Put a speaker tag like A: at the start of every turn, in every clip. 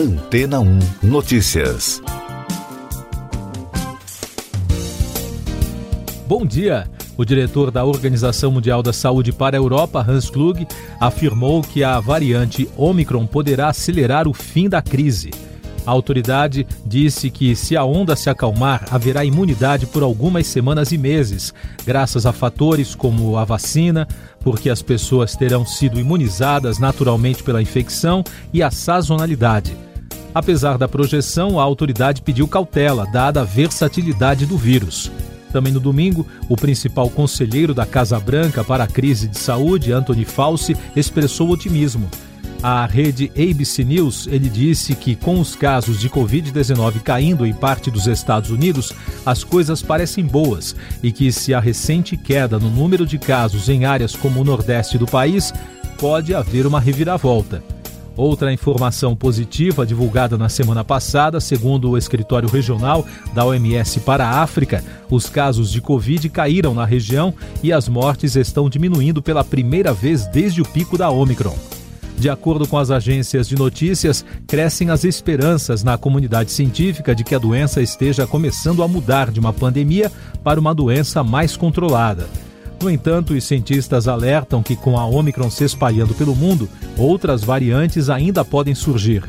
A: Antena 1 Notícias.
B: Bom dia. O diretor da Organização Mundial da Saúde para a Europa, Hans Klug, afirmou que a variante Omicron poderá acelerar o fim da crise. A autoridade disse que, se a onda se acalmar, haverá imunidade por algumas semanas e meses, graças a fatores como a vacina, porque as pessoas terão sido imunizadas naturalmente pela infecção, e a sazonalidade. Apesar da projeção, a autoridade pediu cautela, dada a versatilidade do vírus. Também no domingo, o principal conselheiro da Casa Branca para a crise de saúde, Anthony Fauci, expressou otimismo. À rede ABC News, ele disse que, com os casos de Covid-19 caindo em parte dos Estados Unidos, as coisas parecem boas e que, se a recente queda no número de casos em áreas como o Nordeste do país, pode haver uma reviravolta. Outra informação positiva divulgada na semana passada, segundo o escritório regional da OMS para a África, os casos de Covid caíram na região e as mortes estão diminuindo pela primeira vez desde o pico da Omicron. De acordo com as agências de notícias, crescem as esperanças na comunidade científica de que a doença esteja começando a mudar de uma pandemia para uma doença mais controlada. No entanto, os cientistas alertam que, com a Omicron se espalhando pelo mundo, outras variantes ainda podem surgir.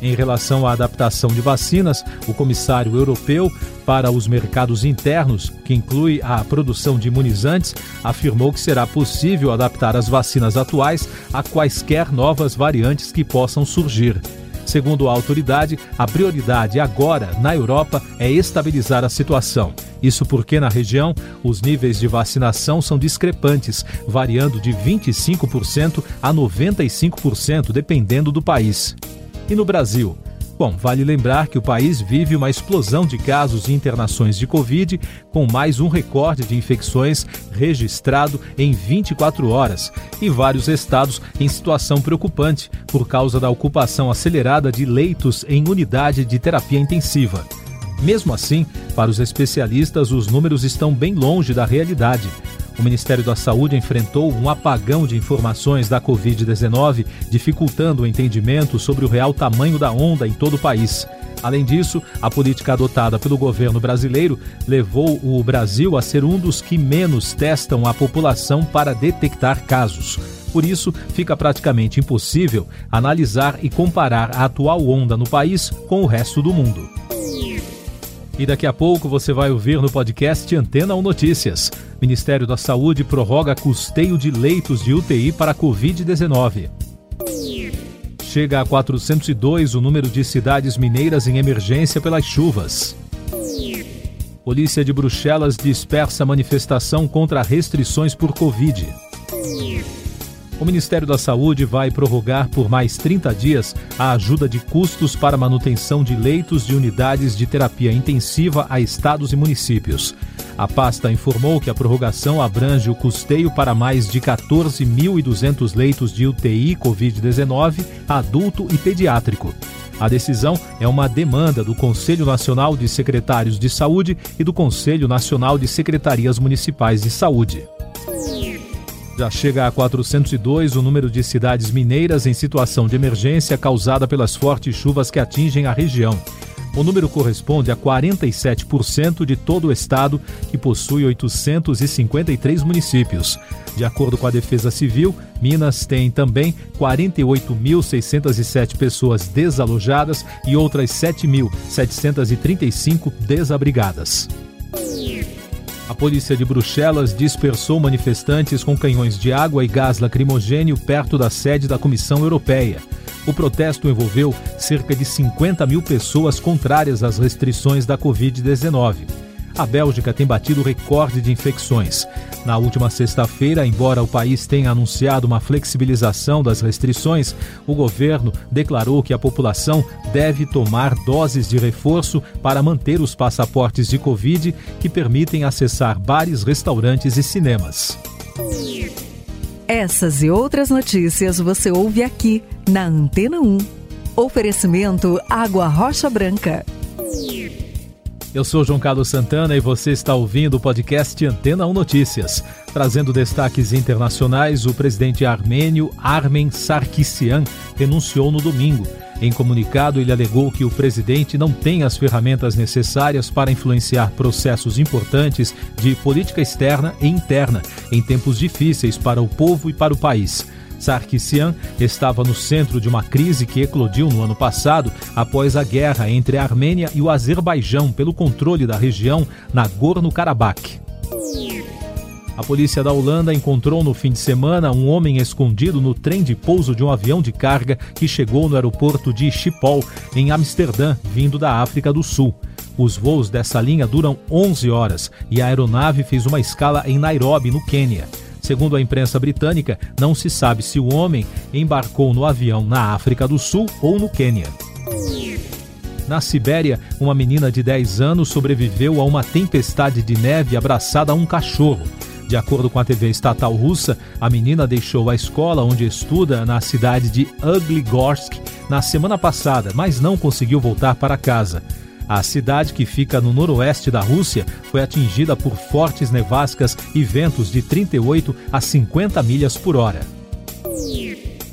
B: Em relação à adaptação de vacinas, o comissário europeu para os mercados internos, que inclui a produção de imunizantes, afirmou que será possível adaptar as vacinas atuais a quaisquer novas variantes que possam surgir. Segundo a autoridade, a prioridade agora, na Europa, é estabilizar a situação. Isso porque na região os níveis de vacinação são discrepantes, variando de 25% a 95%, dependendo do país. E no Brasil? Bom, vale lembrar que o país vive uma explosão de casos e internações de Covid, com mais um recorde de infecções registrado em 24 horas, e vários estados em situação preocupante por causa da ocupação acelerada de leitos em unidade de terapia intensiva. Mesmo assim, para os especialistas, os números estão bem longe da realidade. O Ministério da Saúde enfrentou um apagão de informações da Covid-19, dificultando o entendimento sobre o real tamanho da onda em todo o país. Além disso, a política adotada pelo governo brasileiro levou o Brasil a ser um dos que menos testam a população para detectar casos. Por isso, fica praticamente impossível analisar e comparar a atual onda no país com o resto do mundo. E daqui a pouco você vai ouvir no podcast Antena 1 Notícias. Ministério da Saúde prorroga custeio de leitos de UTI para Covid-19. Chega a 402 o número de cidades mineiras em emergência pelas chuvas. Polícia de Bruxelas dispersa manifestação contra restrições por Covid. O Ministério da Saúde vai prorrogar por mais 30 dias a ajuda de custos para manutenção de leitos de unidades de terapia intensiva a estados e municípios. A pasta informou que a prorrogação abrange o custeio para mais de 14.200 leitos de UTI Covid-19, adulto e pediátrico. A decisão é uma demanda do Conselho Nacional de Secretários de Saúde e do Conselho Nacional de Secretarias Municipais de Saúde. Já chega a 402 o número de cidades mineiras em situação de emergência causada pelas fortes chuvas que atingem a região. O número corresponde a 47% de todo o estado, que possui 853 municípios. De acordo com a Defesa Civil, Minas tem também 48.607 pessoas desalojadas e outras 7.735 desabrigadas. A polícia de Bruxelas dispersou manifestantes com canhões de água e gás lacrimogênio perto da sede da Comissão Europeia. O protesto envolveu cerca de 50 mil pessoas contrárias às restrições da Covid-19 a Bélgica tem batido recorde de infecções. Na última sexta-feira, embora o país tenha anunciado uma flexibilização das restrições, o governo declarou que a população deve tomar doses de reforço para manter os passaportes de Covid que permitem acessar bares, restaurantes e cinemas.
C: Essas e outras notícias você ouve aqui na Antena 1. Oferecimento Água Rocha Branca.
B: Eu sou João Carlos Santana e você está ouvindo o podcast Antena 1 Notícias. Trazendo destaques internacionais, o presidente armênio Armen Sarkisian renunciou no domingo. Em comunicado, ele alegou que o presidente não tem as ferramentas necessárias para influenciar processos importantes de política externa e interna em tempos difíceis para o povo e para o país. Sarkisian estava no centro de uma crise que eclodiu no ano passado após a guerra entre a Armênia e o Azerbaijão pelo controle da região Nagorno-Karabakh. A polícia da Holanda encontrou no fim de semana um homem escondido no trem de pouso de um avião de carga que chegou no aeroporto de Schiphol, em Amsterdã, vindo da África do Sul. Os voos dessa linha duram 11 horas e a aeronave fez uma escala em Nairobi, no Quênia. Segundo a imprensa britânica, não se sabe se o homem embarcou no avião na África do Sul ou no Quênia. Na Sibéria, uma menina de 10 anos sobreviveu a uma tempestade de neve abraçada a um cachorro. De acordo com a TV estatal russa, a menina deixou a escola onde estuda na cidade de Ugligorsk na semana passada, mas não conseguiu voltar para casa. A cidade, que fica no noroeste da Rússia, foi atingida por fortes nevascas e ventos de 38 a 50 milhas por hora.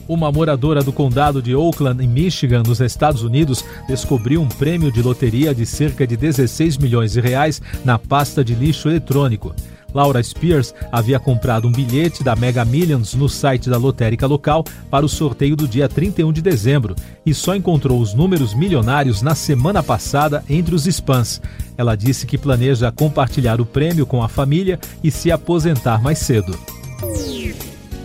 B: Uma moradora do condado de Oakland, em Michigan, nos Estados Unidos, descobriu um prêmio de loteria de cerca de 16 milhões de reais na pasta de lixo eletrônico. Laura Spears havia comprado um bilhete da Mega Millions no site da lotérica local para o sorteio do dia 31 de dezembro e só encontrou os números milionários na semana passada entre os spams. Ela disse que planeja compartilhar o prêmio com a família e se aposentar mais cedo.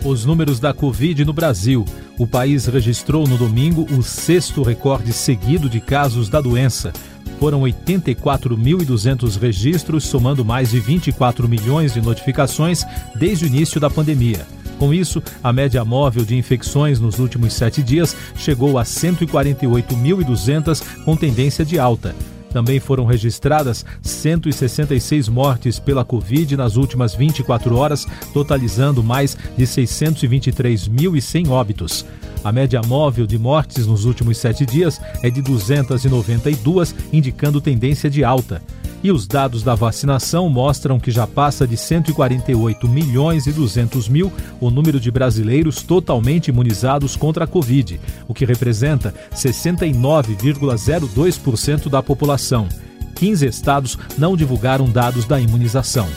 B: Os números da Covid no Brasil. O país registrou no domingo o sexto recorde seguido de casos da doença. Foram 84.200 registros, somando mais de 24 milhões de notificações desde o início da pandemia. Com isso, a média móvel de infecções nos últimos sete dias chegou a 148.200, com tendência de alta. Também foram registradas 166 mortes pela Covid nas últimas 24 horas, totalizando mais de 623.100 óbitos. A média móvel de mortes nos últimos sete dias é de 292, indicando tendência de alta. E os dados da vacinação mostram que já passa de 148 milhões e 200 mil o número de brasileiros totalmente imunizados contra a Covid, o que representa 69,02% da população. 15 estados não divulgaram dados da imunização.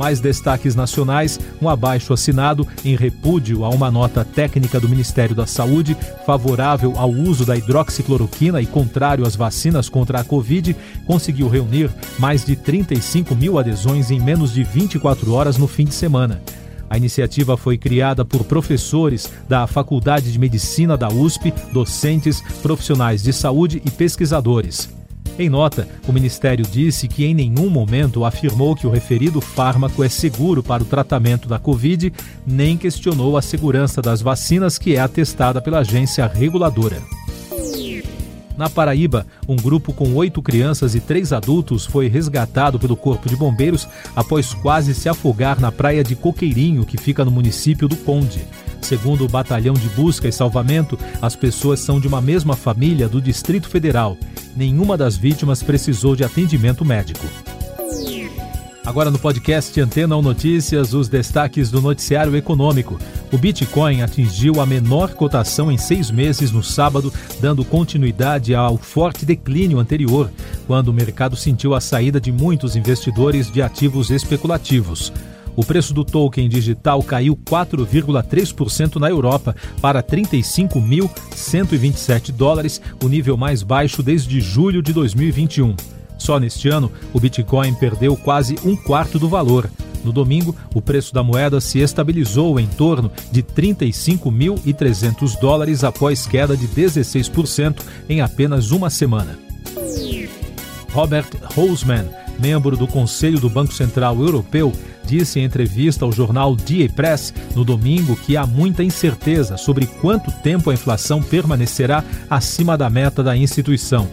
B: Mais destaques nacionais: um abaixo assinado em repúdio a uma nota técnica do Ministério da Saúde favorável ao uso da hidroxicloroquina e contrário às vacinas contra a Covid, conseguiu reunir mais de 35 mil adesões em menos de 24 horas no fim de semana. A iniciativa foi criada por professores da Faculdade de Medicina da USP, docentes, profissionais de saúde e pesquisadores. Em nota, o Ministério disse que em nenhum momento afirmou que o referido fármaco é seguro para o tratamento da Covid, nem questionou a segurança das vacinas que é atestada pela agência reguladora. Na Paraíba, um grupo com oito crianças e três adultos foi resgatado pelo Corpo de Bombeiros após quase se afogar na praia de Coqueirinho, que fica no município do Conde. Segundo o Batalhão de Busca e Salvamento, as pessoas são de uma mesma família do Distrito Federal. Nenhuma das vítimas precisou de atendimento médico. Agora no podcast Antena ou Notícias, os destaques do noticiário econômico. O Bitcoin atingiu a menor cotação em seis meses no sábado, dando continuidade ao forte declínio anterior, quando o mercado sentiu a saída de muitos investidores de ativos especulativos. O preço do token digital caiu 4,3% na Europa para 35.127 dólares, o nível mais baixo desde julho de 2021. Só neste ano, o Bitcoin perdeu quase um quarto do valor. No domingo, o preço da moeda se estabilizou em torno de 35.300 dólares após queda de 16% em apenas uma semana. Robert Holzman, membro do Conselho do Banco Central Europeu, disse em entrevista ao jornal Die Press no domingo que há muita incerteza sobre quanto tempo a inflação permanecerá acima da meta da instituição.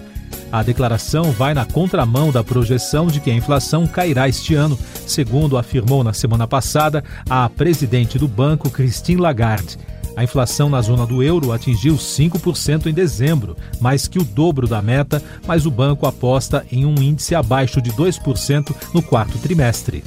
B: A declaração vai na contramão da projeção de que a inflação cairá este ano, segundo afirmou na semana passada a presidente do banco, Christine Lagarde. A inflação na zona do euro atingiu 5% em dezembro, mais que o dobro da meta, mas o banco aposta em um índice abaixo de 2% no quarto trimestre.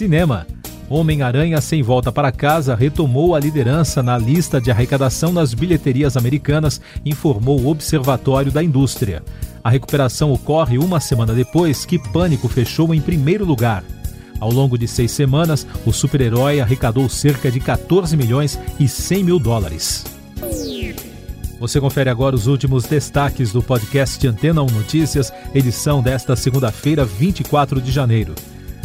B: Cinema. Homem-Aranha Sem Volta para Casa retomou a liderança na lista de arrecadação nas bilheterias americanas, informou o Observatório da Indústria. A recuperação ocorre uma semana depois que Pânico fechou em primeiro lugar. Ao longo de seis semanas, o super-herói arrecadou cerca de 14 milhões e 100 mil dólares. Você confere agora os últimos destaques do podcast Antena 1 Notícias, edição desta segunda-feira, 24 de janeiro.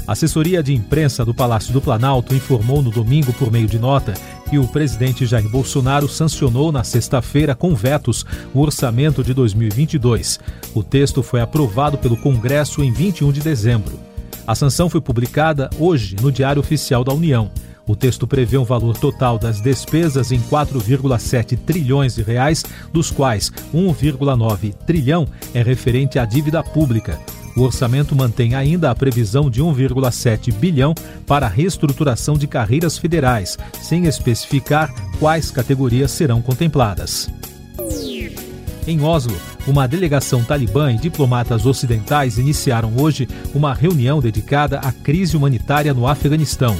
B: A assessoria de imprensa do Palácio do Planalto informou no domingo, por meio de nota, que o presidente Jair Bolsonaro sancionou na sexta-feira, com vetos, o orçamento de 2022. O texto foi aprovado pelo Congresso em 21 de dezembro. A sanção foi publicada hoje no Diário Oficial da União. O texto prevê um valor total das despesas em 4,7 trilhões de reais, dos quais 1,9 trilhão é referente à dívida pública. O orçamento mantém ainda a previsão de 1,7 bilhão para a reestruturação de carreiras federais, sem especificar quais categorias serão contempladas. Em Oslo, uma delegação talibã e diplomatas ocidentais iniciaram hoje uma reunião dedicada à crise humanitária no Afeganistão.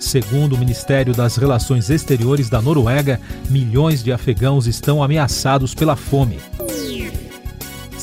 B: Segundo o Ministério das Relações Exteriores da Noruega, milhões de afegãos estão ameaçados pela fome.